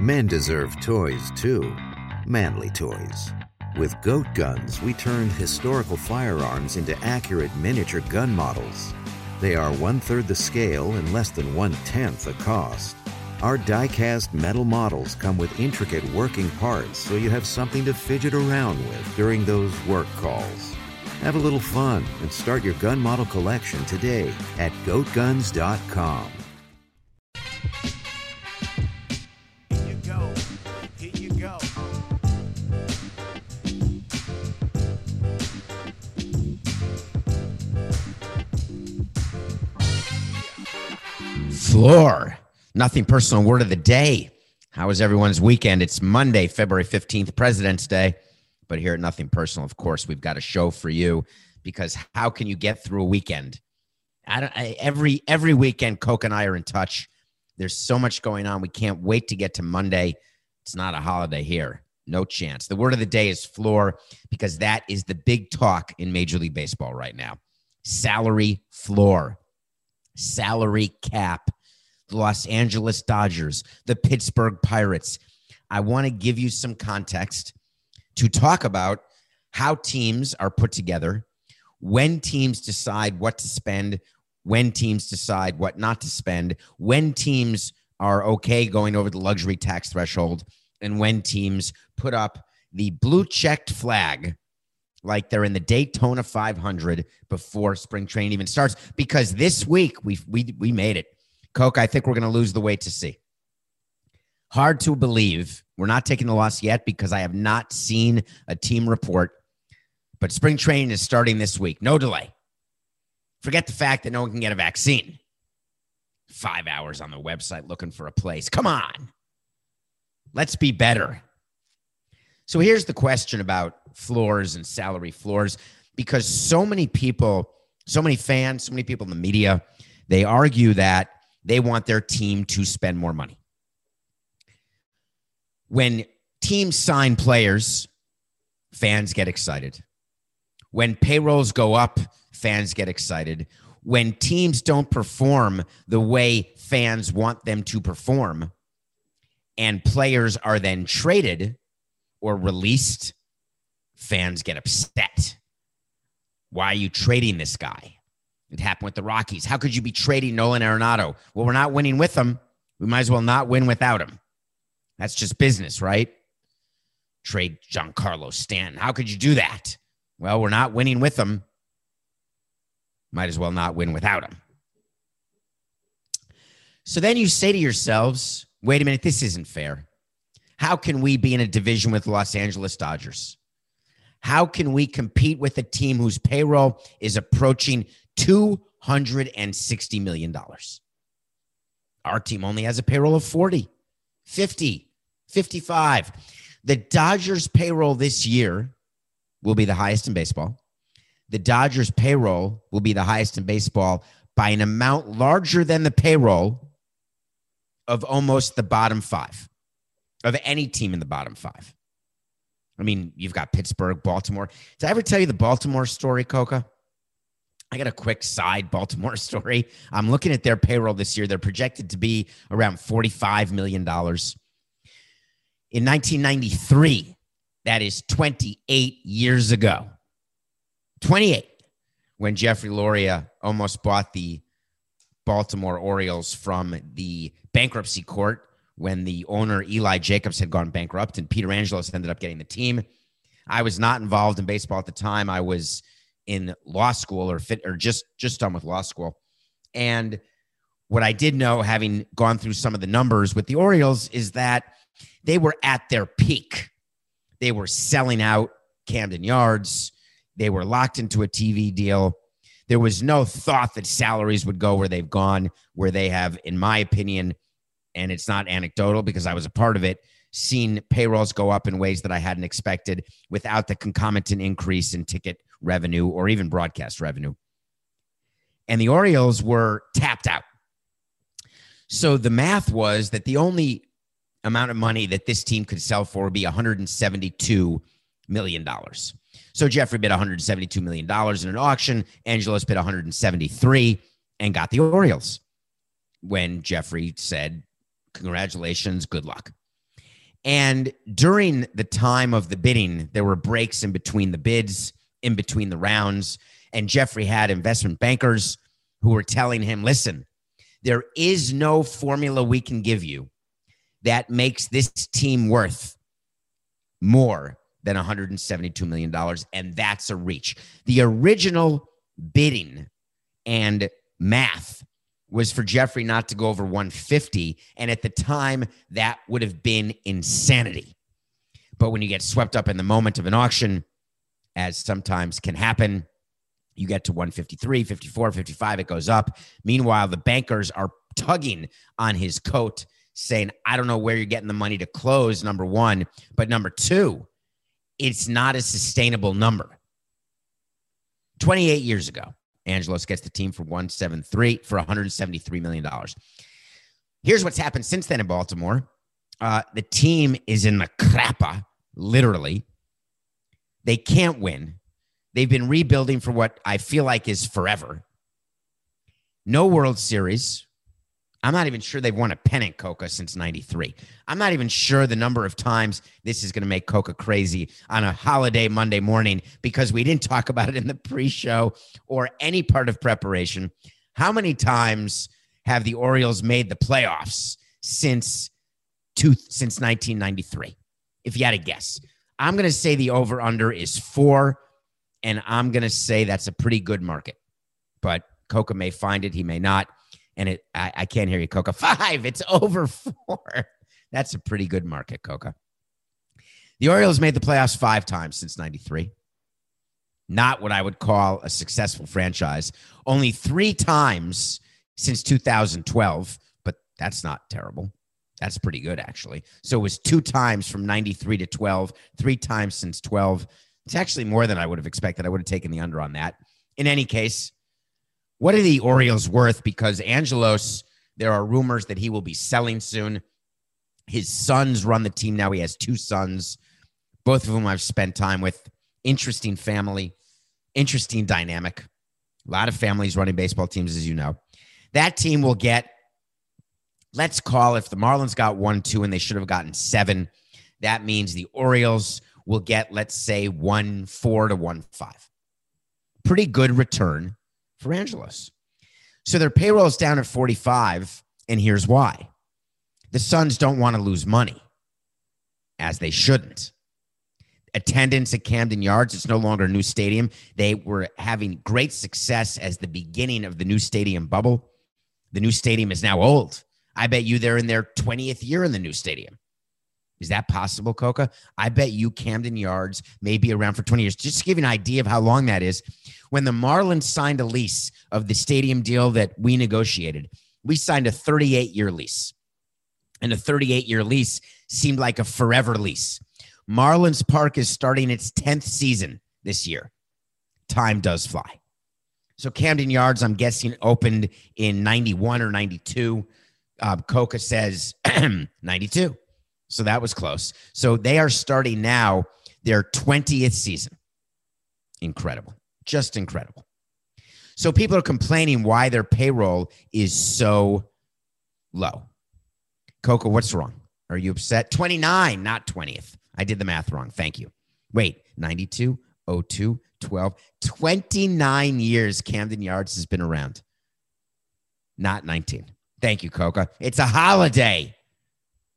Men deserve toys too. Manly toys. With Goat Guns, we turned historical firearms into accurate miniature gun models. They are one third the scale and less than one tenth the cost. Our die cast metal models come with intricate working parts so you have something to fidget around with during those work calls. Have a little fun and start your gun model collection today at goatguns.com. Floor. Nothing personal. Word of the day. How was everyone's weekend? It's Monday, February 15th, President's Day. But here at Nothing Personal, of course, we've got a show for you because how can you get through a weekend? I don't, I, every every weekend, Coke and I are in touch. There's so much going on. We can't wait to get to Monday. It's not a holiday here. No chance. The word of the day is floor because that is the big talk in Major League Baseball right now. Salary floor, salary cap the Los Angeles Dodgers, the Pittsburgh Pirates. I want to give you some context to talk about how teams are put together, when teams decide what to spend, when teams decide what not to spend, when teams are okay going over the luxury tax threshold, and when teams put up the blue checked flag like they're in the Daytona 500 before spring training even starts. Because this week we we we made it. Coke, I think we're going to lose the weight to see. Hard to believe. We're not taking the loss yet because I have not seen a team report. But spring training is starting this week. No delay. Forget the fact that no one can get a vaccine. Five hours on the website looking for a place. Come on. Let's be better. So here's the question about floors and salary floors because so many people, so many fans, so many people in the media, they argue that they want their team to spend more money. When teams sign players, fans get excited. When payrolls go up, fans get excited. When teams don't perform the way fans want them to perform, and players are then traded or released, fans get upset. Why are you trading this guy? It happened with the Rockies. How could you be trading Nolan Arenado? Well, we're not winning with him. We might as well not win without him. That's just business, right? Trade Giancarlo Stanton. How could you do that? Well, we're not winning with him. Might as well not win without him. So then you say to yourselves, wait a minute, this isn't fair. How can we be in a division with Los Angeles Dodgers? How can we compete with a team whose payroll is approaching $260 million? Our team only has a payroll of 40, 50, 55. The Dodgers' payroll this year will be the highest in baseball. The Dodgers' payroll will be the highest in baseball by an amount larger than the payroll of almost the bottom five of any team in the bottom five. I mean, you've got Pittsburgh, Baltimore. Did I ever tell you the Baltimore story, Coca? I got a quick side Baltimore story. I'm looking at their payroll this year. They're projected to be around $45 million. In 1993, that is 28 years ago. 28, when Jeffrey Loria almost bought the Baltimore Orioles from the bankruptcy court when the owner Eli Jacobs had gone bankrupt and Peter Angelos ended up getting the team. I was not involved in baseball at the time. I was in law school or fit or just just done with law school. And what I did know, having gone through some of the numbers with the Orioles, is that they were at their peak. They were selling out Camden Yards. They were locked into a TV deal. There was no thought that salaries would go where they've gone, where they have, in my opinion, and it's not anecdotal because I was a part of it, seen payrolls go up in ways that I hadn't expected without the concomitant increase in ticket revenue or even broadcast revenue. And the Orioles were tapped out. So the math was that the only amount of money that this team could sell for would be $172 million. So Jeffrey bid $172 million in an auction. Angelos bid 173 and got the Orioles when Jeffrey said, Congratulations, good luck. And during the time of the bidding, there were breaks in between the bids, in between the rounds. And Jeffrey had investment bankers who were telling him, listen, there is no formula we can give you that makes this team worth more than $172 million. And that's a reach. The original bidding and math was for Jeffrey not to go over 150. And at the time, that would have been insanity. But when you get swept up in the moment of an auction, as sometimes can happen, you get to 153, 54, 55, it goes up. Meanwhile, the bankers are tugging on his coat, saying, I don't know where you're getting the money to close, number one. But number two, it's not a sustainable number. 28 years ago, Angelos gets the team for 173 for 173 million dollars. Here's what's happened since then in Baltimore. Uh, the team is in the crappa, literally. They can't win. They've been rebuilding for what I feel like is forever. No World Series. I'm not even sure they've won a pennant, Coca, since 93. I'm not even sure the number of times this is going to make Coca crazy on a holiday Monday morning because we didn't talk about it in the pre show or any part of preparation. How many times have the Orioles made the playoffs since, two, since 1993? If you had a guess, I'm going to say the over under is four, and I'm going to say that's a pretty good market. But Coca may find it, he may not and it I, I can't hear you, Coca. Five. It's over four. That's a pretty good market, Coca. The Orioles made the playoffs five times since 93. Not what I would call a successful franchise. Only three times since 2012, but that's not terrible. That's pretty good, actually. So it was two times from 93 to 12, three times since 12. It's actually more than I would have expected. I would have taken the under on that. In any case, what are the Orioles worth? Because Angelos, there are rumors that he will be selling soon. His sons run the team now. He has two sons, both of whom I've spent time with. Interesting family, interesting dynamic. A lot of families running baseball teams, as you know. That team will get, let's call if the Marlins got one, two, and they should have gotten seven. That means the Orioles will get, let's say, one, four to one, five. Pretty good return for Angelos. So their payroll is down at 45, and here's why. The sons don't want to lose money, as they shouldn't. Attendance at Camden Yards, it's no longer a new stadium. They were having great success as the beginning of the new stadium bubble. The new stadium is now old. I bet you they're in their 20th year in the new stadium. Is that possible, Coca? I bet you Camden Yards may be around for 20 years. Just to give you an idea of how long that is, when the Marlins signed a lease of the stadium deal that we negotiated, we signed a 38 year lease. And a 38 year lease seemed like a forever lease. Marlins Park is starting its 10th season this year. Time does fly. So Camden Yards, I'm guessing, opened in 91 or 92. Uh, Coca says 92. So that was close. So they are starting now their 20th season. Incredible. Just incredible. So people are complaining why their payroll is so low. Coco, what's wrong? Are you upset? 29, not 20th. I did the math wrong. Thank you. Wait, 92, 02, 12, 29 years Camden Yards has been around. Not 19. Thank you, Coca. It's a holiday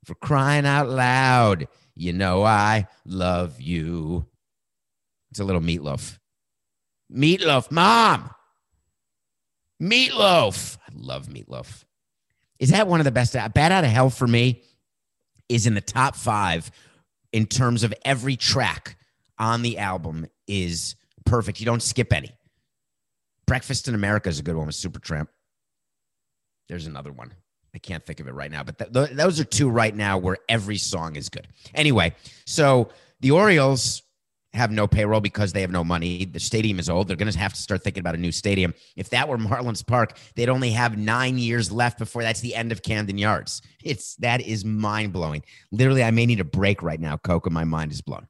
for crying out loud. You know, I love you. It's a little meatloaf. Meatloaf, mom. Meatloaf. I love meatloaf. Is that one of the best? Bat Out of Hell for me is in the top five in terms of every track on the album is perfect. You don't skip any. Breakfast in America is a good one with Supertramp. There's another one. I can't think of it right now, but th- th- those are two right now where every song is good. Anyway, so the Orioles have no payroll because they have no money. The stadium is old. They're going to have to start thinking about a new stadium. If that were Marlins Park, they'd only have nine years left before that's the end of Camden Yards. It's that is mind blowing. Literally, I may need a break right now, Coca. My mind is blown.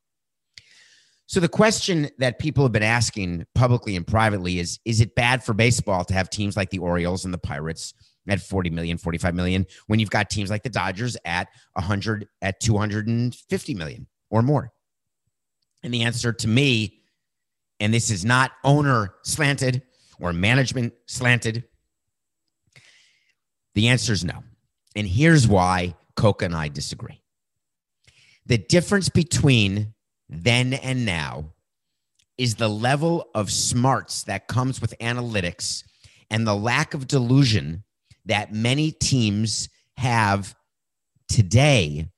So the question that people have been asking publicly and privately is: Is it bad for baseball to have teams like the Orioles and the Pirates at 40 million, 45 million when you've got teams like the Dodgers at 100 at 250 million or more? And the answer to me and this is not owner slanted or management slanted. The answer is no. And here's why Coca and I disagree. The difference between then and now is the level of smarts that comes with analytics and the lack of delusion that many teams have today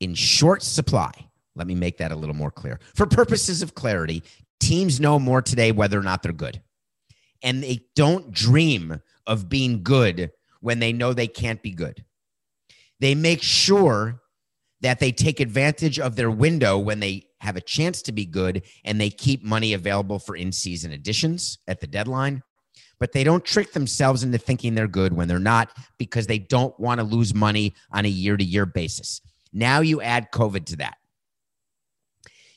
in short supply. Let me make that a little more clear. For purposes of clarity, teams know more today whether or not they're good. And they don't dream of being good when they know they can't be good. They make sure that they take advantage of their window when they have a chance to be good and they keep money available for in season additions at the deadline. But they don't trick themselves into thinking they're good when they're not because they don't want to lose money on a year to year basis. Now you add COVID to that.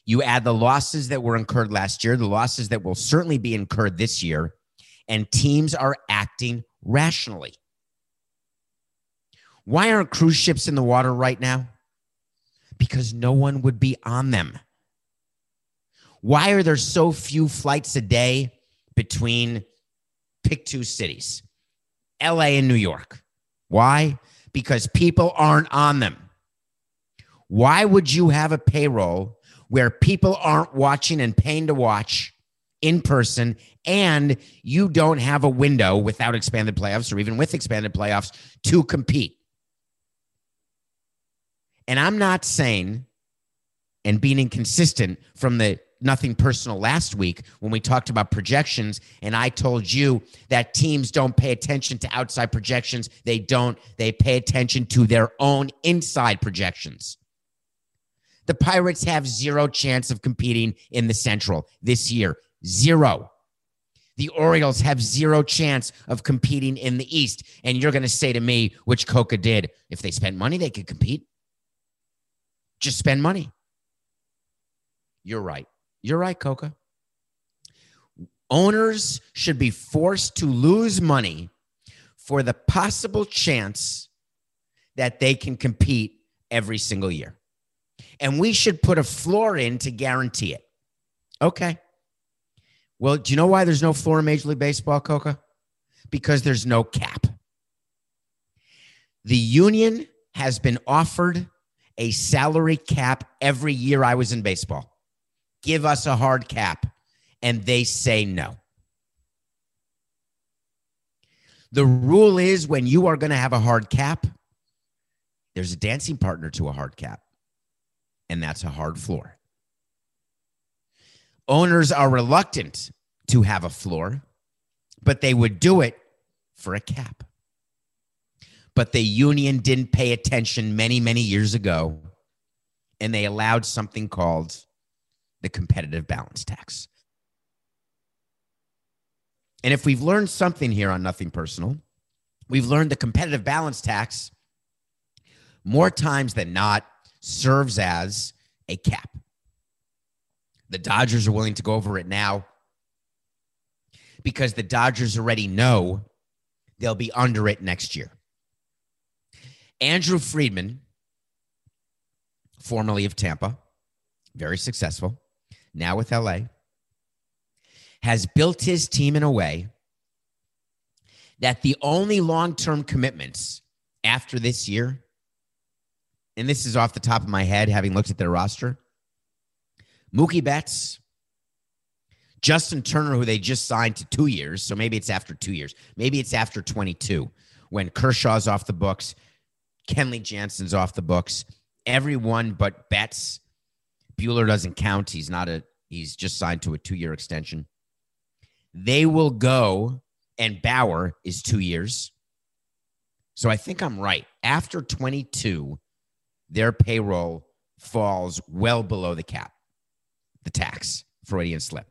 You add the losses that were incurred last year, the losses that will certainly be incurred this year, and teams are acting rationally. Why aren't cruise ships in the water right now? Because no one would be on them. Why are there so few flights a day between pick two cities, LA and New York? Why? Because people aren't on them. Why would you have a payroll where people aren't watching and paying to watch in person and you don't have a window without expanded playoffs or even with expanded playoffs to compete? And I'm not saying and being inconsistent from the nothing personal last week when we talked about projections and I told you that teams don't pay attention to outside projections. They don't, they pay attention to their own inside projections. The Pirates have zero chance of competing in the Central this year. Zero. The Orioles have zero chance of competing in the East. And you're going to say to me, which Coca did, if they spent money, they could compete. Just spend money. You're right. You're right, Coca. Owners should be forced to lose money for the possible chance that they can compete every single year. And we should put a floor in to guarantee it. Okay. Well, do you know why there's no floor in Major League Baseball, Coca? Because there's no cap. The union has been offered a salary cap every year I was in baseball give us a hard cap. And they say no. The rule is when you are going to have a hard cap, there's a dancing partner to a hard cap, and that's a hard floor. Owners are reluctant to have a floor, but they would do it for a cap. But the union didn't pay attention many, many years ago, and they allowed something called the competitive balance tax. And if we've learned something here on Nothing Personal, we've learned the competitive balance tax more times than not serves as a cap. The Dodgers are willing to go over it now because the Dodgers already know they'll be under it next year. Andrew Friedman, formerly of Tampa, very successful, now with LA, has built his team in a way that the only long term commitments after this year, and this is off the top of my head, having looked at their roster Mookie Betts, Justin Turner, who they just signed to two years. So maybe it's after two years. Maybe it's after 22 when Kershaw's off the books, Kenley Jansen's off the books. Everyone but Betts Buehler doesn't count. He's not a, he's just signed to a two year extension. They will go, and Bauer is two years. So I think I'm right. After 22, their payroll falls well below the cap, the tax, Freudian slip.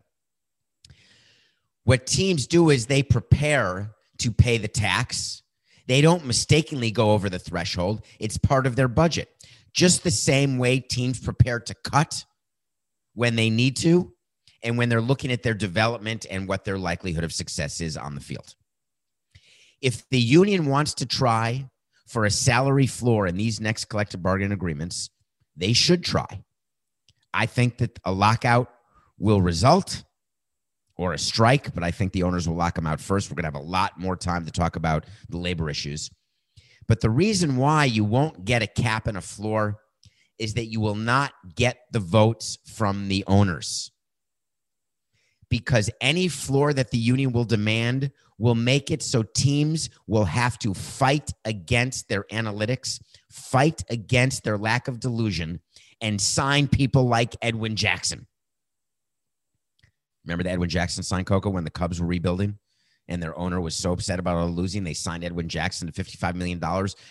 What teams do is they prepare to pay the tax. They don't mistakenly go over the threshold. It's part of their budget just the same way teams prepare to cut when they need to and when they're looking at their development and what their likelihood of success is on the field. if the union wants to try for a salary floor in these next collective bargaining agreements, they should try. I think that a lockout will result or a strike, but I think the owners will lock them out first. We're going to have a lot more time to talk about the labor issues. But the reason why you won't get a cap and a floor is that you will not get the votes from the owners. Because any floor that the union will demand will make it so teams will have to fight against their analytics, fight against their lack of delusion, and sign people like Edwin Jackson. Remember the Edwin Jackson sign, Coco, when the Cubs were rebuilding? And their owner was so upset about losing, they signed Edwin Jackson to $55 million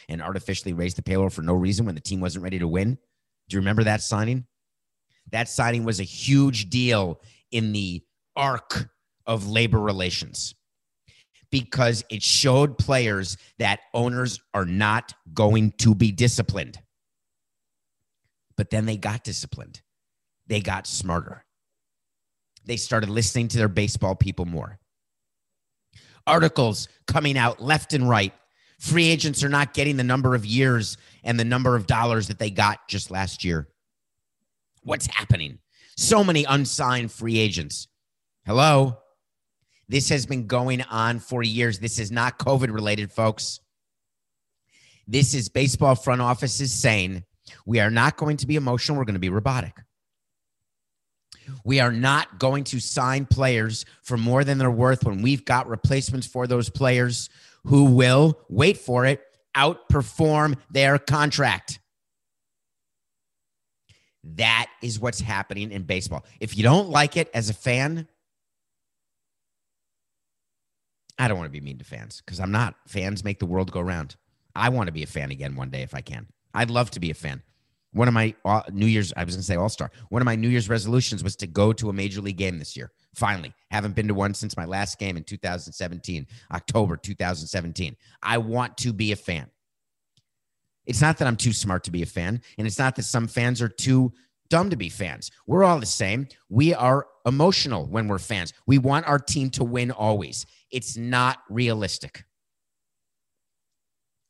and artificially raised the payroll for no reason when the team wasn't ready to win. Do you remember that signing? That signing was a huge deal in the arc of labor relations because it showed players that owners are not going to be disciplined. But then they got disciplined, they got smarter. They started listening to their baseball people more. Articles coming out left and right. Free agents are not getting the number of years and the number of dollars that they got just last year. What's happening? So many unsigned free agents. Hello? This has been going on for years. This is not COVID related, folks. This is baseball front offices saying we are not going to be emotional. We're going to be robotic. We are not going to sign players for more than they're worth when we've got replacements for those players who will, wait for it, outperform their contract. That is what's happening in baseball. If you don't like it as a fan, I don't want to be mean to fans because I'm not. Fans make the world go round. I want to be a fan again one day if I can. I'd love to be a fan. One of my uh, New Year's, I was going to say All Star. One of my New Year's resolutions was to go to a major league game this year. Finally, haven't been to one since my last game in 2017, October 2017. I want to be a fan. It's not that I'm too smart to be a fan, and it's not that some fans are too dumb to be fans. We're all the same. We are emotional when we're fans. We want our team to win always. It's not realistic.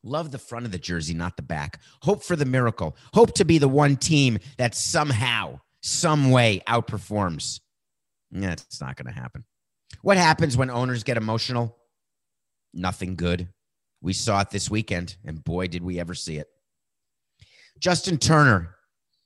Love the front of the jersey, not the back. Hope for the miracle. Hope to be the one team that somehow, some way outperforms. Yeah, it's not going to happen. What happens when owners get emotional? Nothing good. We saw it this weekend, and boy, did we ever see it. Justin Turner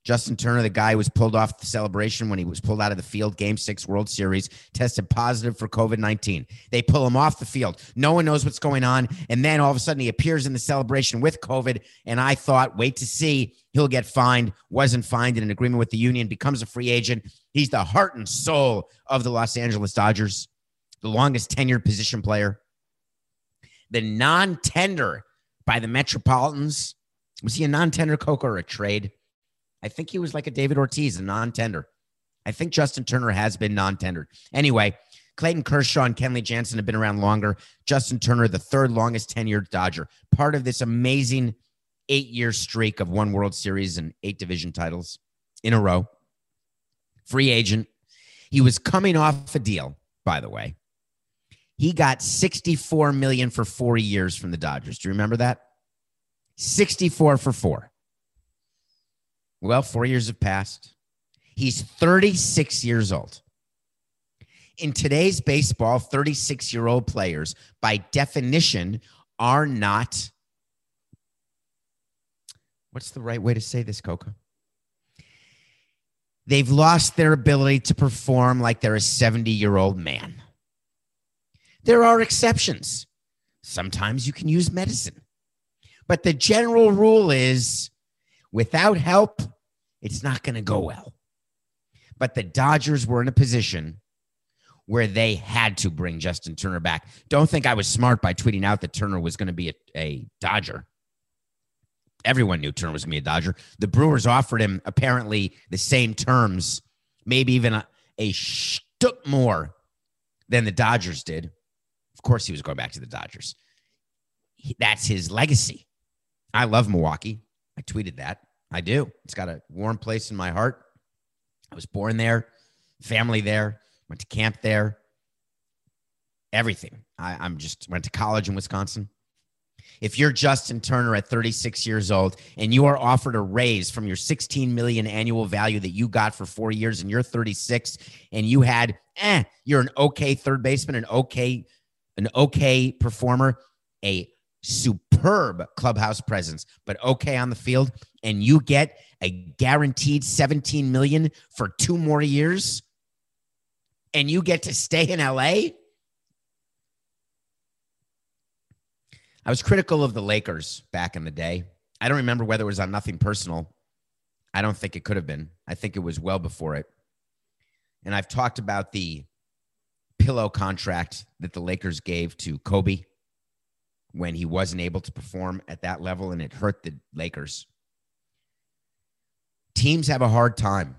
Justin Turner, the guy who was pulled off the celebration when he was pulled out of the field, game six World Series, tested positive for COVID 19. They pull him off the field. No one knows what's going on. And then all of a sudden he appears in the celebration with COVID. And I thought, wait to see, he'll get fined. Wasn't fined in an agreement with the union, becomes a free agent. He's the heart and soul of the Los Angeles Dodgers, the longest tenured position player. The non tender by the Metropolitans. Was he a non tender Coco or a trade? I think he was like a David Ortiz, a non tender. I think Justin Turner has been non tendered. Anyway, Clayton Kershaw and Kenley Jansen have been around longer. Justin Turner, the third longest tenured Dodger, part of this amazing eight year streak of one World Series and eight division titles in a row. Free agent. He was coming off a deal, by the way. He got 64 million for four years from the Dodgers. Do you remember that? 64 for four. Well, four years have passed. He's 36 years old. In today's baseball, 36 year old players, by definition, are not. What's the right way to say this, Coco? They've lost their ability to perform like they're a 70 year old man. There are exceptions. Sometimes you can use medicine. But the general rule is without help, it's not going to go well. But the Dodgers were in a position where they had to bring Justin Turner back. Don't think I was smart by tweeting out that Turner was going to be a, a Dodger. Everyone knew Turner was going to be a Dodger. The Brewers offered him apparently the same terms, maybe even a, a more than the Dodgers did. Of course, he was going back to the Dodgers. That's his legacy. I love Milwaukee. I tweeted that. I do. It's got a warm place in my heart. I was born there, family there, went to camp there. everything. I, I'm just went to college in Wisconsin. If you're Justin Turner at 36 years old and you are offered a raise from your 16 million annual value that you got for four years and you're 36 and you had, eh, you're an okay third baseman, an okay, an okay performer, a superb clubhouse presence, but okay on the field, and you get a guaranteed 17 million for two more years, and you get to stay in LA. I was critical of the Lakers back in the day. I don't remember whether it was on nothing personal. I don't think it could have been. I think it was well before it. And I've talked about the pillow contract that the Lakers gave to Kobe when he wasn't able to perform at that level and it hurt the Lakers. Teams have a hard time.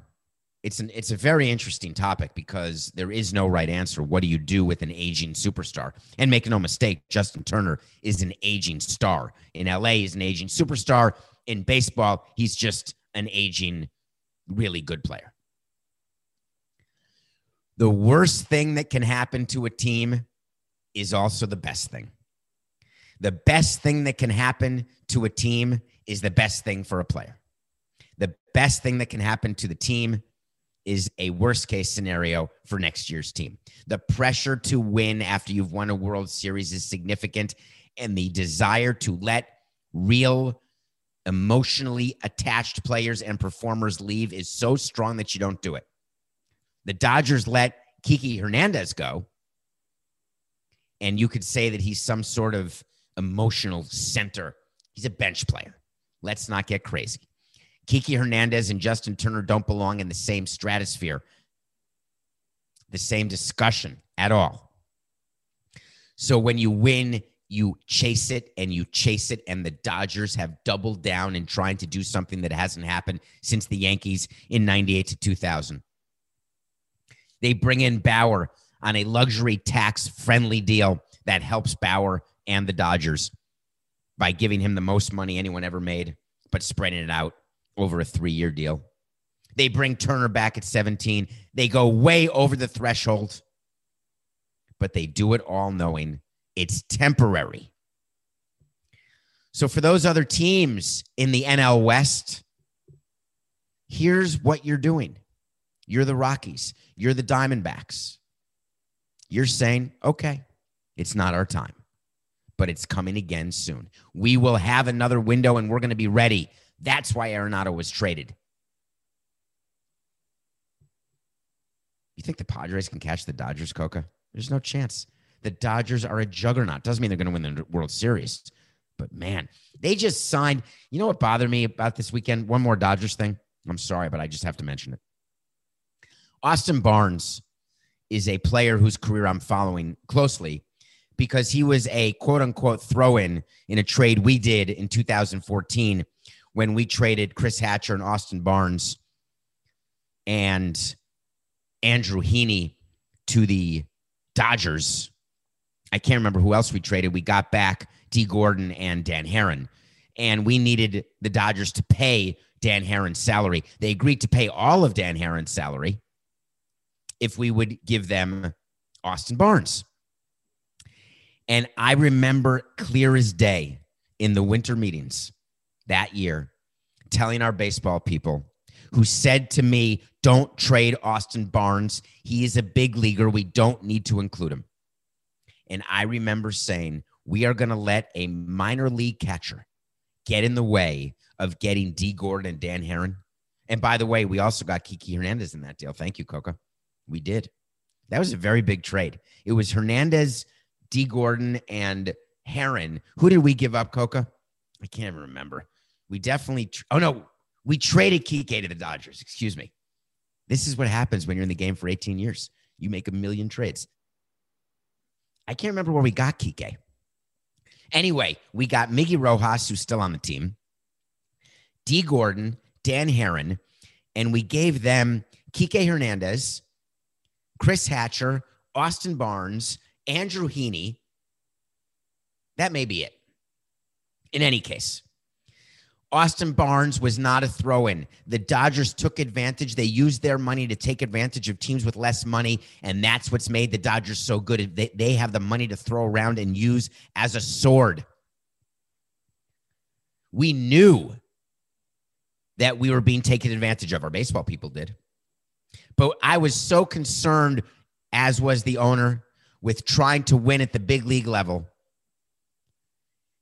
It's an it's a very interesting topic because there is no right answer. What do you do with an aging superstar? And make no mistake, Justin Turner is an aging star. In LA, he's an aging superstar. In baseball, he's just an aging, really good player. The worst thing that can happen to a team is also the best thing. The best thing that can happen to a team is the best thing for a player. The best thing that can happen to the team is a worst case scenario for next year's team. The pressure to win after you've won a World Series is significant, and the desire to let real emotionally attached players and performers leave is so strong that you don't do it. The Dodgers let Kiki Hernandez go, and you could say that he's some sort of emotional center. He's a bench player. Let's not get crazy. Kiki Hernandez and Justin Turner don't belong in the same stratosphere, the same discussion at all. So when you win, you chase it and you chase it. And the Dodgers have doubled down in trying to do something that hasn't happened since the Yankees in 98 to 2000. They bring in Bauer on a luxury tax friendly deal that helps Bauer and the Dodgers by giving him the most money anyone ever made, but spreading it out over a three year deal. They bring Turner back at 17. They go way over the threshold, but they do it all knowing it's temporary. So, for those other teams in the NL West, here's what you're doing you're the Rockies, you're the Diamondbacks. You're saying, okay, it's not our time but it's coming again soon. We will have another window and we're going to be ready. That's why Arenado was traded. You think the Padres can catch the Dodgers, Coca? There's no chance. The Dodgers are a juggernaut. Doesn't mean they're going to win the World Series. But man, they just signed. You know what bothered me about this weekend? One more Dodgers thing. I'm sorry, but I just have to mention it. Austin Barnes is a player whose career I'm following closely because he was a quote unquote throw in in a trade we did in 2014 when we traded Chris Hatcher and Austin Barnes and Andrew Heaney to the Dodgers. I can't remember who else we traded. We got back Dee Gordon and Dan Haren, and we needed the Dodgers to pay Dan Haren's salary. They agreed to pay all of Dan Haren's salary if we would give them Austin Barnes. And I remember clear as day in the winter meetings that year telling our baseball people who said to me, Don't trade Austin Barnes. He is a big leaguer. We don't need to include him. And I remember saying, We are going to let a minor league catcher get in the way of getting Dee Gordon and Dan Haren. And by the way, we also got Kiki Hernandez in that deal. Thank you, Coca. We did. That was a very big trade. It was Hernandez Dee Gordon and Haren. Who did we give up, Coca? I can't even remember. We definitely, oh no, we traded Kike to the Dodgers. Excuse me. This is what happens when you're in the game for 18 years. You make a million trades. I can't remember where we got Kike. Anyway, we got Miggy Rojas, who's still on the team, Dee Gordon, Dan Haren, and we gave them Kike Hernandez, Chris Hatcher, Austin Barnes, Andrew Heaney. That may be it. In any case, Austin Barnes was not a throw in. The Dodgers took advantage. They used their money to take advantage of teams with less money. And that's what's made the Dodgers so good. They, they have the money to throw around and use as a sword. We knew that we were being taken advantage of. Our baseball people did. But I was so concerned, as was the owner, with trying to win at the big league level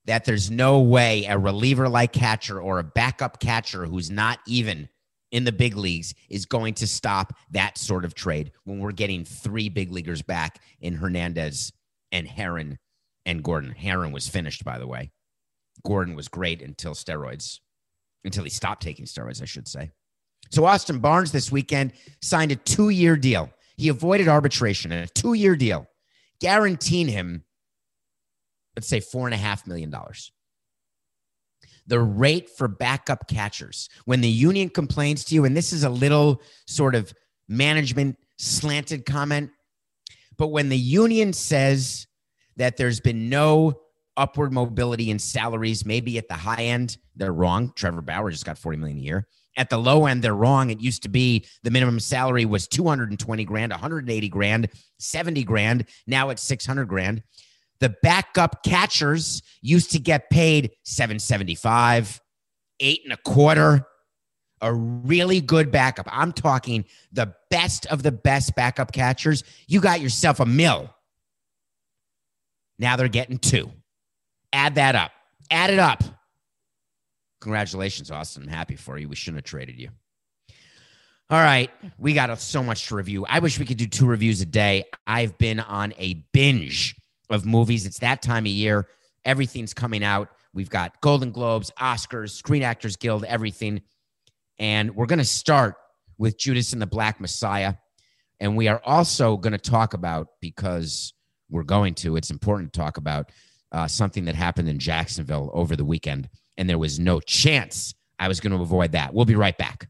that there's no way a reliever like catcher or a backup catcher who's not even in the big leagues is going to stop that sort of trade when we're getting three big leaguers back in Hernandez and Haren and Gordon. Haren was finished, by the way. Gordon was great until steroids, until he stopped taking steroids, I should say. So Austin Barnes this weekend signed a two year deal. He avoided arbitration a two year deal, guaranteeing him let's say four and a half million dollars. The rate for backup catchers when the union complains to you, and this is a little sort of management slanted comment, but when the union says that there's been no upward mobility in salaries, maybe at the high end, they're wrong. Trevor Bauer just got 40 million a year. At the low end, they're wrong. It used to be the minimum salary was 220 grand, 180 grand, 70 grand. Now it's 600 grand the backup catchers used to get paid 775 eight and a quarter. A really good backup. I'm talking the best of the best backup catchers. You got yourself a mill. Now they're getting two. Add that up. Add it up. Congratulations austin. I'm happy for you. We shouldn't have traded you. All right. We got so much to review. I wish we could do two reviews a day. I've been on a binge of movies. It's that time of year. Everything's coming out. We've got Golden Globes, Oscars, Screen Actors Guild, everything. And we're going to start with Judas and the Black Messiah. And we are also going to talk about, because we're going to, it's important to talk about uh, something that happened in Jacksonville over the weekend. And there was no chance I was going to avoid that. We'll be right back.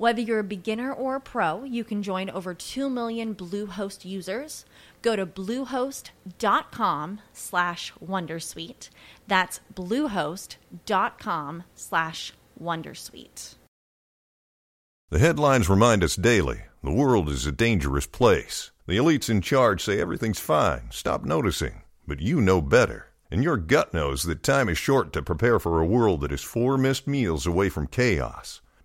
Whether you're a beginner or a pro, you can join over 2 million Bluehost users. Go to bluehost.com slash wondersuite. That's bluehost.com slash wondersuite. The headlines remind us daily the world is a dangerous place. The elites in charge say everything's fine, stop noticing. But you know better. And your gut knows that time is short to prepare for a world that is four missed meals away from chaos.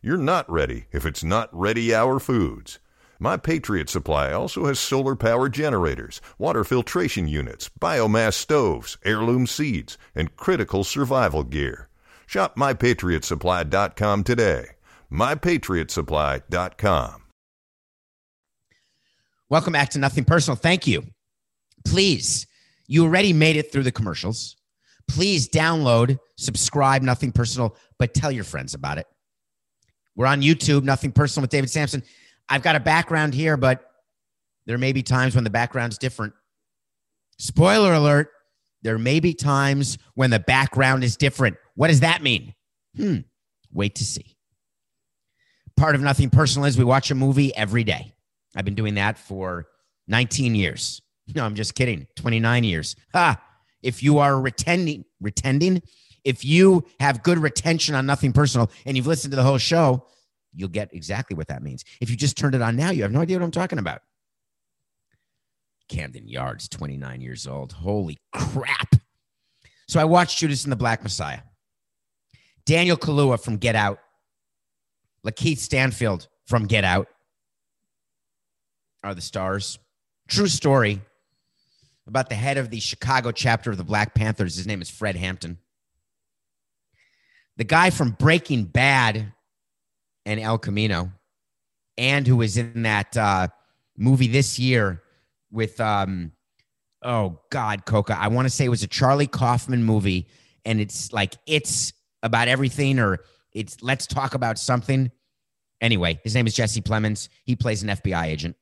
You're not ready if it's not Ready Hour Foods. My Patriot Supply also has solar power generators, water filtration units, biomass stoves, heirloom seeds, and critical survival gear. Shop mypatriotsupply.com today. mypatriotsupply.com. Welcome back to Nothing Personal. Thank you. Please, you already made it through the commercials. Please download, subscribe, Nothing Personal, but tell your friends about it. We're on YouTube, Nothing Personal with David Samson. I've got a background here, but there may be times when the background's different. Spoiler alert, there may be times when the background is different. What does that mean? Hmm, wait to see. Part of Nothing Personal is we watch a movie every day. I've been doing that for 19 years. No, I'm just kidding. 29 years. Ha! If you are retending, retending, If you have good retention on nothing personal and you've listened to the whole show, you'll get exactly what that means. If you just turned it on now, you have no idea what I'm talking about. Camden Yards, 29 years old. Holy crap. So I watched Judas and the Black Messiah. Daniel Kaluuya from Get Out. Lakeith Stanfield from Get Out are the stars. True story about the head of the Chicago chapter of the Black Panthers. His name is Fred Hampton. The guy from Breaking Bad and El Camino, and who was in that uh, movie this year with, um, oh God, Coca. I want to say it was a Charlie Kaufman movie, and it's like it's about everything, or it's let's talk about something. Anyway, his name is Jesse Plemons. He plays an FBI agent.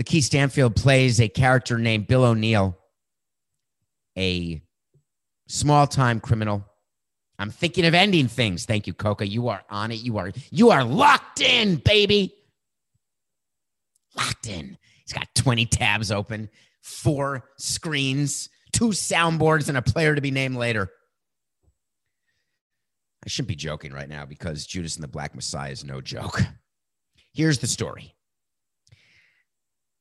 Lakeith Stanfield plays a character named Bill O'Neill, a small time criminal. I'm thinking of ending things. Thank you, Coca. You are on it. You are you are locked in, baby. Locked in. He's got 20 tabs open, four screens, two soundboards, and a player to be named later. I shouldn't be joking right now because Judas and the Black Messiah is no joke. Here's the story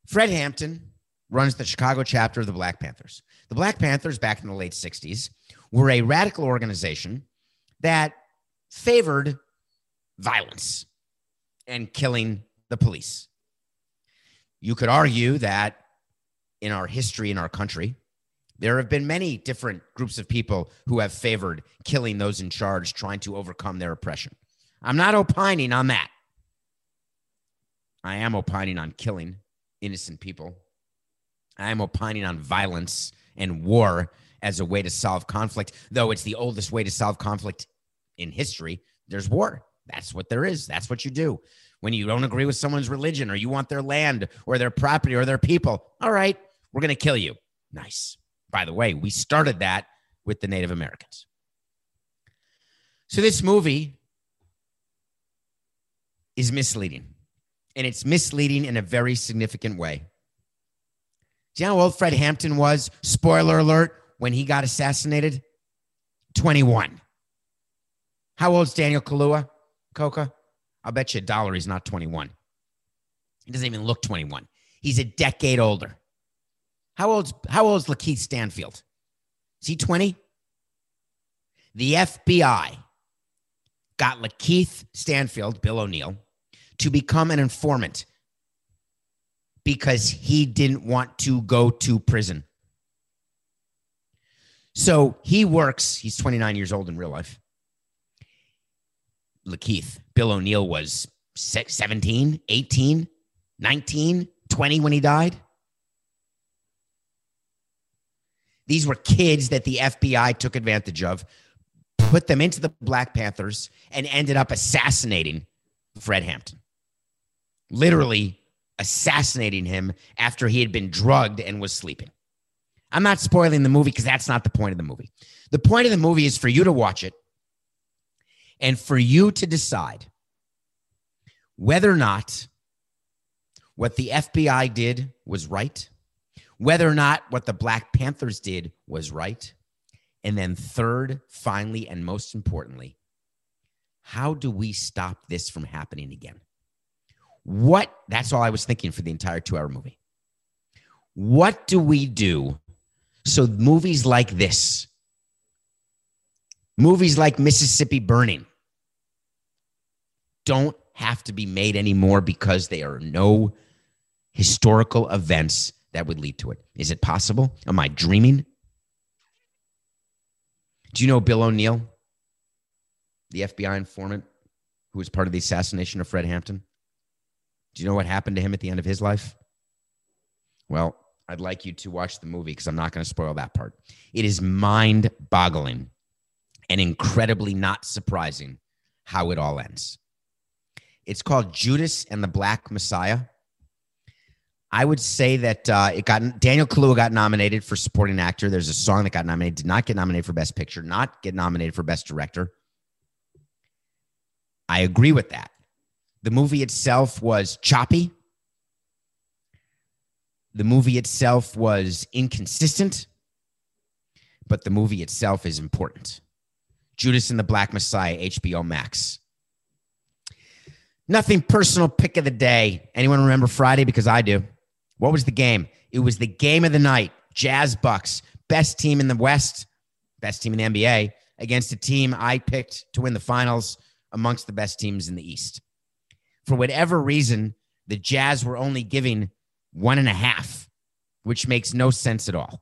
Fred Hampton runs the Chicago chapter of the Black Panthers. The Black Panthers, back in the late 60s, were a radical organization that favored violence and killing the police. You could argue that in our history in our country, there have been many different groups of people who have favored killing those in charge, trying to overcome their oppression. I'm not opining on that. I am opining on killing innocent people. I am opining on violence and war as a way to solve conflict, though it's the oldest way to solve conflict in history. There's war. That's what there is. That's what you do. When you don't agree with someone's religion or you want their land or their property or their people, all right, we're going to kill you. Nice. By the way, we started that with the Native Americans. So this movie is misleading, and it's misleading in a very significant way. Do you know how old Fred Hampton was? Spoiler alert, when he got assassinated? 21. How old's Daniel Kaluuya, Coca? I'll bet you a dollar he's not 21. He doesn't even look 21. He's a decade older. How old's how old's Lakeith Stanfield? Is he 20? The FBI got Lakeith Stanfield, Bill O'Neill, to become an informant because he didn't want to go to prison. So he works, he's 29 years old in real life. Lakeith, Bill O'Neill was 17, 18, 19, 20 when he died. These were kids that the FBI took advantage of, put them into the Black Panthers, and ended up assassinating Fred Hampton. Literally assassinating him after he had been drugged and was sleeping. I'm not spoiling the movie because that's not the point of the movie. The point of the movie is for you to watch it and for you to decide whether or not what the FBI did was right whether or not what the Black Panthers did was right. And then, third, finally, and most importantly, how do we stop this from happening again? What, that's all I was thinking for the entire two hour movie. What do we do so movies like this, movies like Mississippi Burning, don't have to be made anymore because they are no historical events that would lead to it. Is it possible? Am I dreaming? Do you know Bill O'Neill, the FBI informant who was part of the assassination of Fred Hampton? Do you know what happened to him at the end of his life? Well, I'd like you to watch the movie because I'm not going to spoil that part. It is mind boggling and incredibly not surprising how it all ends. It's called Judas and the Black Messiah. I would say that uh, it got Daniel Kaluuya got nominated for supporting actor. There's a song that got nominated, did not get nominated for best picture, not get nominated for best director. I agree with that. The movie itself was choppy. The movie itself was inconsistent. but the movie itself is important. Judas and the Black Messiah, HBO Max. Nothing personal pick of the day. Anyone remember Friday? Because I do. What was the game? It was the game of the night. Jazz Bucks, best team in the West, best team in the NBA, against a team I picked to win the finals amongst the best teams in the East. For whatever reason, the Jazz were only giving one and a half, which makes no sense at all.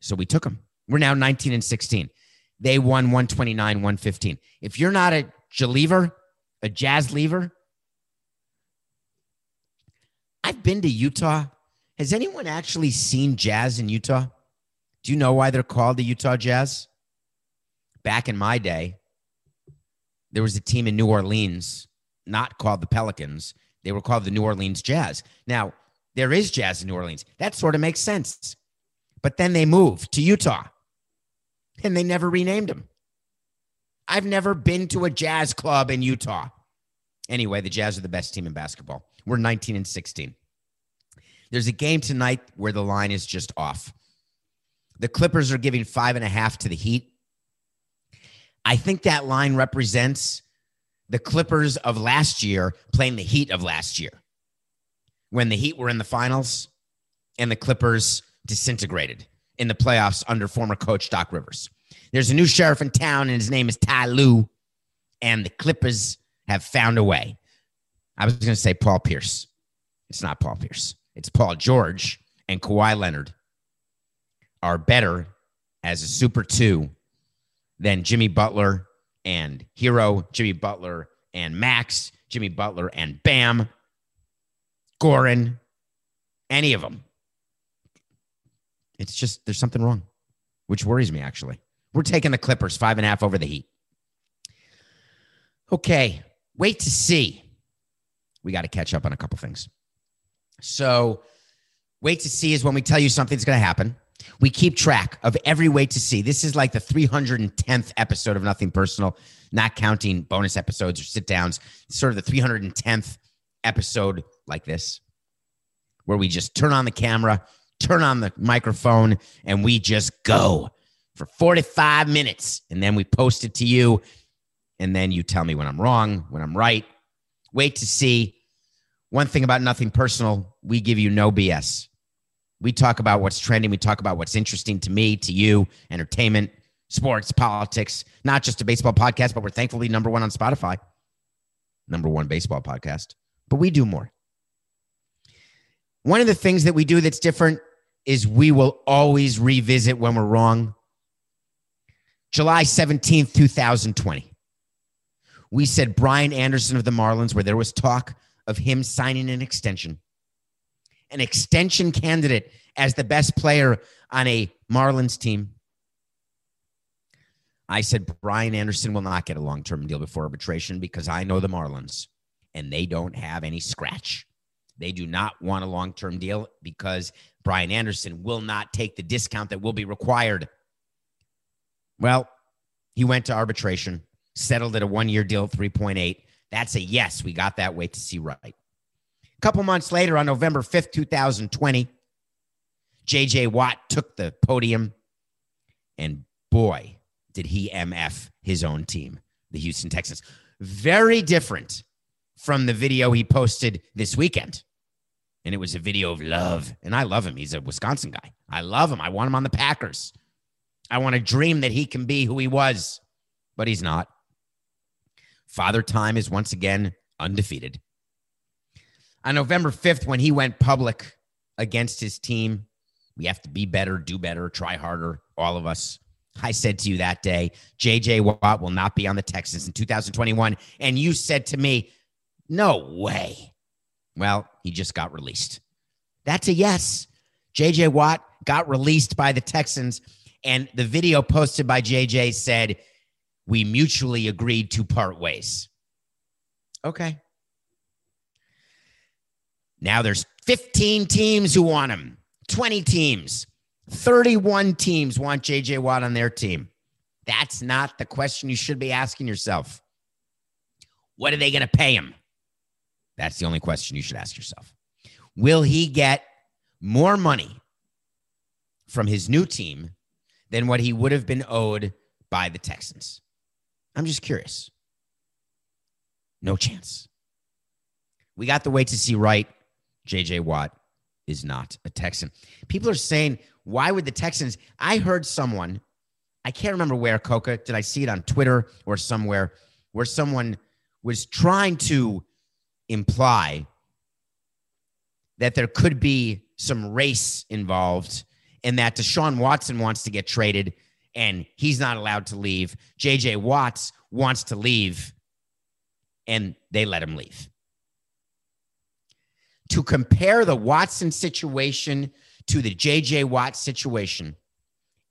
So we took them. We're now 19 and 16. They won 129, 115. If you're not a Jalever, a Jazz lever, I've been to Utah. Has anyone actually seen Jazz in Utah? Do you know why they're called the Utah Jazz? Back in my day, there was a team in New Orleans, not called the Pelicans. They were called the New Orleans Jazz. Now, there is Jazz in New Orleans. That sort of makes sense. But then they moved to Utah and they never renamed them. I've never been to a jazz club in Utah. Anyway, the Jazz are the best team in basketball. We're 19 and 16. There's a game tonight where the line is just off. The Clippers are giving five and a half to the Heat. I think that line represents the Clippers of last year playing the Heat of last year when the Heat were in the finals and the Clippers disintegrated in the playoffs under former coach Doc Rivers. There's a new sheriff in town, and his name is Ty Lue, and the Clippers have found a way. I was going to say Paul Pierce. It's not Paul Pierce. It's Paul George and Kawhi Leonard are better as a super two than Jimmy Butler and Herro, Jimmy Butler and Max, Jimmy Butler and Bam, Goran, any of them. It's just there's something wrong, which worries me actually. We're taking the Clippers five and a half over the Heat. Okay, wait to see. We got to catch up on a couple things. So, wait to see is when we tell you something's going to happen. We keep track of every way to see. This is like the 310th episode of Nothing Personal, not counting bonus episodes or sit downs. Sort of the 310th episode like this, where we just turn on the camera, turn on the microphone, and we just go for 45 minutes. And then we post it to you. And then you tell me when I'm wrong, when I'm right. Wait to see. One thing about nothing personal, we give you no BS. We talk about what's trending. We talk about what's interesting to me, to you, entertainment, sports, politics, not just a baseball podcast, but we're thankfully number one on Spotify, number one baseball podcast. But we do more. One of the things that we do that's different is we will always revisit when we're wrong. July 17th, 2020. We said Brian Anderson of the Marlins, where there was talk of him signing an extension, an extension candidate as the best player on a Marlins team. I said Brian Anderson will not get a long term deal before arbitration because I know the Marlins and they don't have any scratch. They do not want a long term deal because Brian Anderson will not take the discount that will be required. Well, he went to arbitration, settled at a one year deal, 3.8. That's a yes. We got that wait to see right. A couple months later, on November 5th, 2020, JJ Watt took the podium, and boy, did he MF his own team, the Houston Texans. Very different from the video he posted this weekend and it was a video of love. And I love him. He's a Wisconsin guy. I love him. I want him on the Packers. I want to dream that he can be who he was, but he's not. Father Time is once again undefeated. On November 5th, when he went public against his team, we have to be better, do better, try harder, all of us. I said to you that day, JJ Watt will not be on the Texans in 2021. And you said to me, no way. Well, he just got released. That's a yes. JJ Watt got released by the Texans, and the video posted by JJ said, We mutually agreed to part ways. Okay. Now there's 15 teams who want him, 20 teams, 31 teams want JJ Watt on their team. That's not the question you should be asking yourself. What are they going to pay him? That's the only question you should ask yourself. Will he get more money from his new team than what he would have been owed by the Texans? I'm just curious. No chance. We got the wait to see right. JJ Watt is not a Texan. People are saying, why would the Texans? I heard someone, I can't remember where, Coca, did I see it on Twitter or somewhere, where someone was trying to imply that there could be some race involved and that Deshaun Watson wants to get traded and he's not allowed to leave. JJ Watts wants to leave and they let him leave. To compare the Watson situation to the JJ Watt situation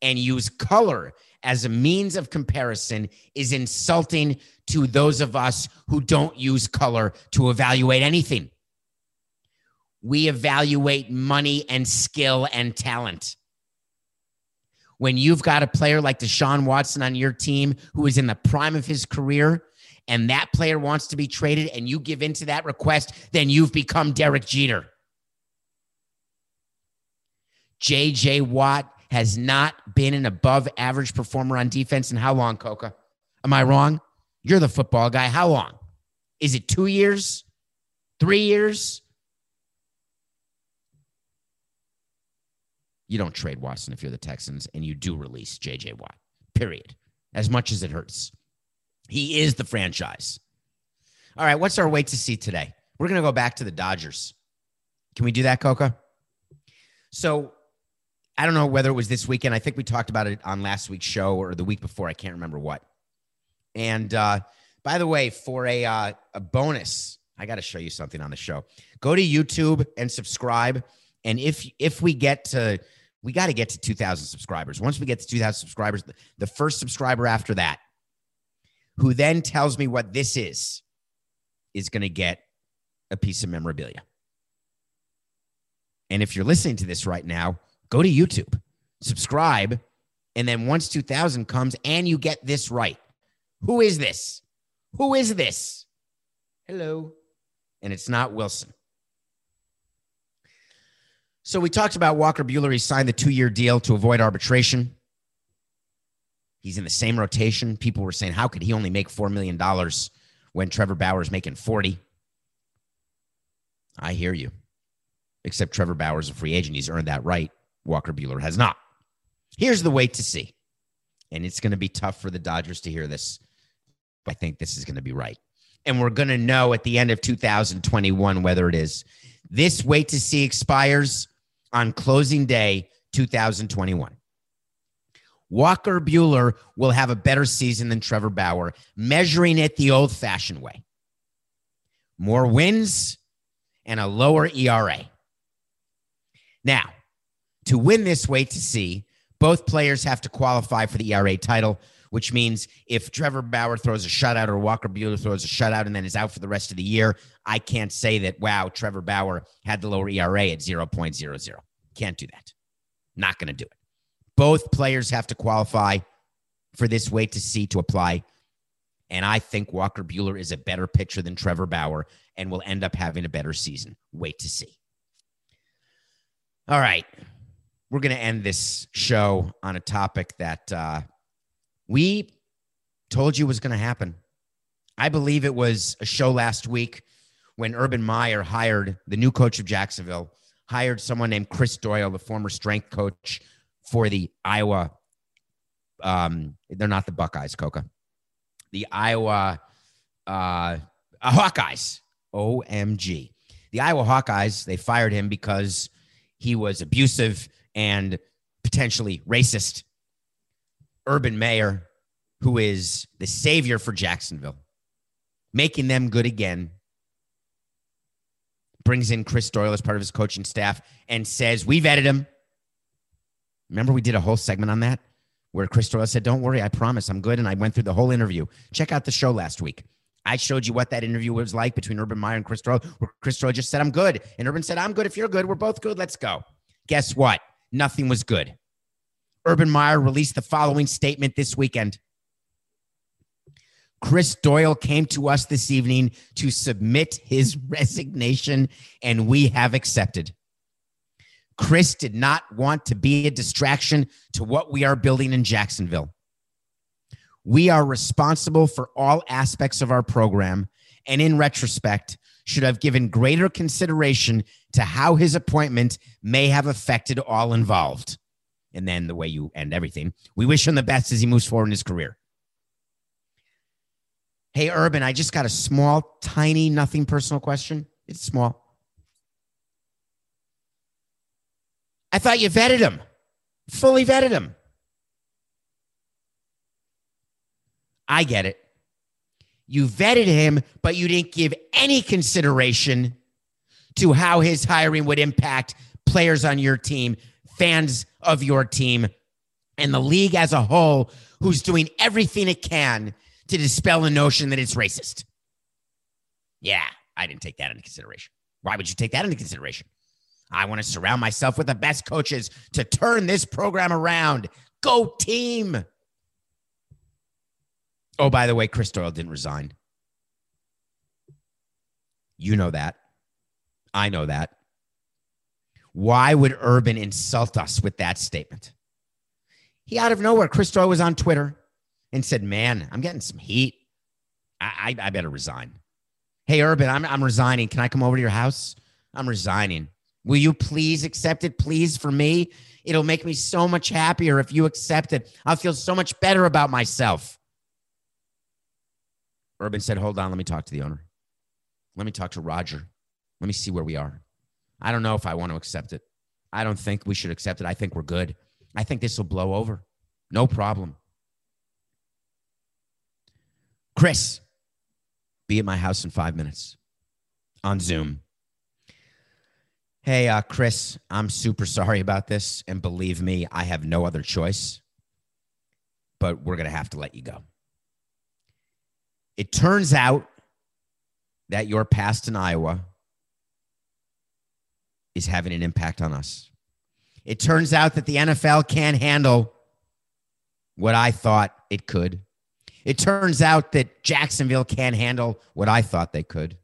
and use color as a means of comparison is insulting to those of us who don't use color to evaluate anything. We evaluate money and skill and talent. When you've got a player like Deshaun Watson on your team who is in the prime of his career, and that player wants to be traded and you give into that request, then you've become Derek Jeter. JJ Watt has not been an above average performer on defense in how long, Coca? Am I wrong? You're the football guy. How long? Is it two years? Three years? You don't trade Watson if you're the Texans, and you do release JJ Watt, period. As much as it hurts. He is the franchise. All right, what's our wait to see today? We're going to go back to the Dodgers. Can we do that, Coca? So I don't know whether it was this weekend. I think we talked about it on last week's show or the week before. I can't remember what. And uh, by the way, for a uh, a bonus, I got to show you something on the show. Go to YouTube and subscribe. And if if we get to, we got to get to 2,000 subscribers. Once we get to 2,000 subscribers, the, the first subscriber after that who then tells me what this is, is going to get a piece of memorabilia. And if you're listening to this right now, go to YouTube, subscribe, and then once 2000 comes and you get this right, who is this? Who is this? Hello. And it's not Wilson. So we talked about Walker Buehler. He signed the two year deal to avoid arbitration. He's in the same rotation. People were saying, how could he only make $4 million when Trevor Bauer's making 40? I hear you. Except Trevor Bauer's a free agent. He's earned that right. Walker Buehler has not. Here's the wait to see. And it's going to be tough for the Dodgers to hear this. I think this is going to be right. And we're going to know at the end of 2021 whether it is. This wait to see expires on closing day 2021. Walker Buehler will have a better season than Trevor Bauer, measuring it the old fashioned way. More wins and a lower ERA. Now, to win this wait to see, both players have to qualify for the ERA title, which means if Trevor Bauer throws a shutout or Walker Buehler throws a shutout and then is out for the rest of the year, I can't say that, wow, Trevor Bauer had the lower ERA at 0.00. Can't do that. Not going to do it. Both players have to qualify for this wait to see to apply. And I think Walker Buehler is a better pitcher than Trevor Bauer and will end up having a better season. Wait to see. All right. We're going to end this show on a topic that uh, we told you was going to happen. I believe it was a show last week when Urban Meyer hired the new coach of Jacksonville, hired someone named Chris Doyle, the former strength coach for the Iowa. Um, they're not the Buckeyes, Coca. The Iowa uh, Hawkeyes. OMG. The Iowa Hawkeyes, they fired him because he was abusive and potentially racist. Urban Meyer, who is the savior for Jacksonville, making them good again, brings in Chris Doyle as part of his coaching staff and says, We've vetted him. Remember, we did a whole segment on that where Chris Doyle said, Don't worry, I promise I'm good. And I went through the whole interview. Check out the show last week. I showed you what that interview was like between Urban Meyer and Chris Doyle, where Chris Doyle just said, I'm good. And Urban said, I'm good. If you're good, we're both good. Let's go. Guess what? Nothing was good. Urban Meyer released the following statement this weekend. Chris Doyle came to us this evening to submit his resignation, and we have accepted. Chris did not want to be a distraction to what we are building in Jacksonville. We are responsible for all aspects of our program, and in retrospect, should have given greater consideration to how his appointment may have affected all involved. And then the way you end everything. We wish him the best as he moves forward in his career. Hey, Urban, I just got a small, tiny, nothing personal question. It's small. I thought you vetted him, fully vetted him. I get it. You vetted him, but you didn't give any consideration to how his hiring would impact players on your team, fans of your team, and the league as a whole, who's doing everything it can to dispel the notion that it's racist. Yeah, I didn't take that into consideration. Why would you take that into consideration? I want to surround myself with the best coaches to turn this program around. Go team. Oh, by the way, Chris Doyle didn't resign. You know that. I know that. Why would Urban insult us with that statement? He out of nowhere, Chris Doyle was on Twitter and said, Man, I'm getting some heat. I, I, I better resign. Hey, Urban, I'm, I'm resigning. Can I come over to your house? I'm resigning. Will you please accept it? Please, for me, it'll make me so much happier if you accept it. I'll feel so much better about myself. Urban said, Hold on, let me talk to the owner. Let me talk to Roger. Let me see where we are. I don't know if I want to accept it. I don't think we should accept it. I think we're good. I think this will blow over. No problem. Chris, be at my house in five minutes on Zoom. Hey, uh, Chris, I'm super sorry about this. And believe me, I have no other choice, but we're going to have to let you go. It turns out that your past in Iowa is having an impact on us. It turns out that the NFL can't handle what I thought it could. It turns out that Jacksonville can't handle what I thought they could.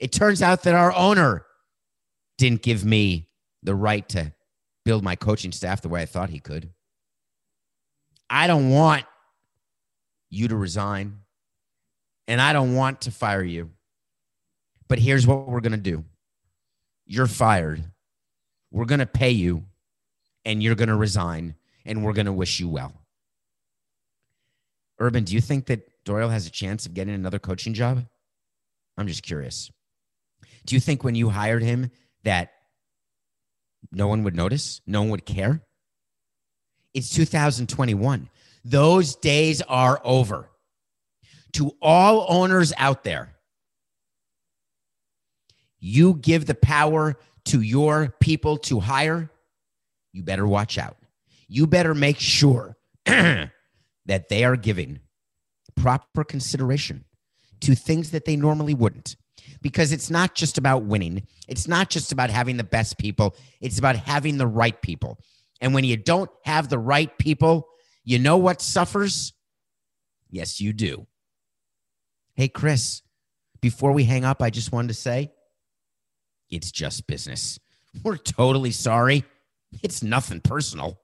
It turns out that our owner didn't give me the right to build my coaching staff the way I thought he could. I don't want you to resign and I don't want to fire you. But here's what we're going to do you're fired. We're going to pay you, and you're going to resign, and we're going to wish you well. Urban, do you think that Doyle has a chance of getting another coaching job? I'm just curious. Do you think when you hired him that no one would notice? No one would care? It's 2021. Those days are over to all owners out there you give the power to your people to hire, you better watch out. You better make sure that they are giving proper consideration to things that they normally wouldn't. Because it's not just about winning, it's not just about having the best people, it's about having the right people. And when you don't have the right people, you know what suffers? Yes, you do. Hey, Chris, before we hang up, I just wanted to say it's just business. We're totally sorry. It's nothing personal.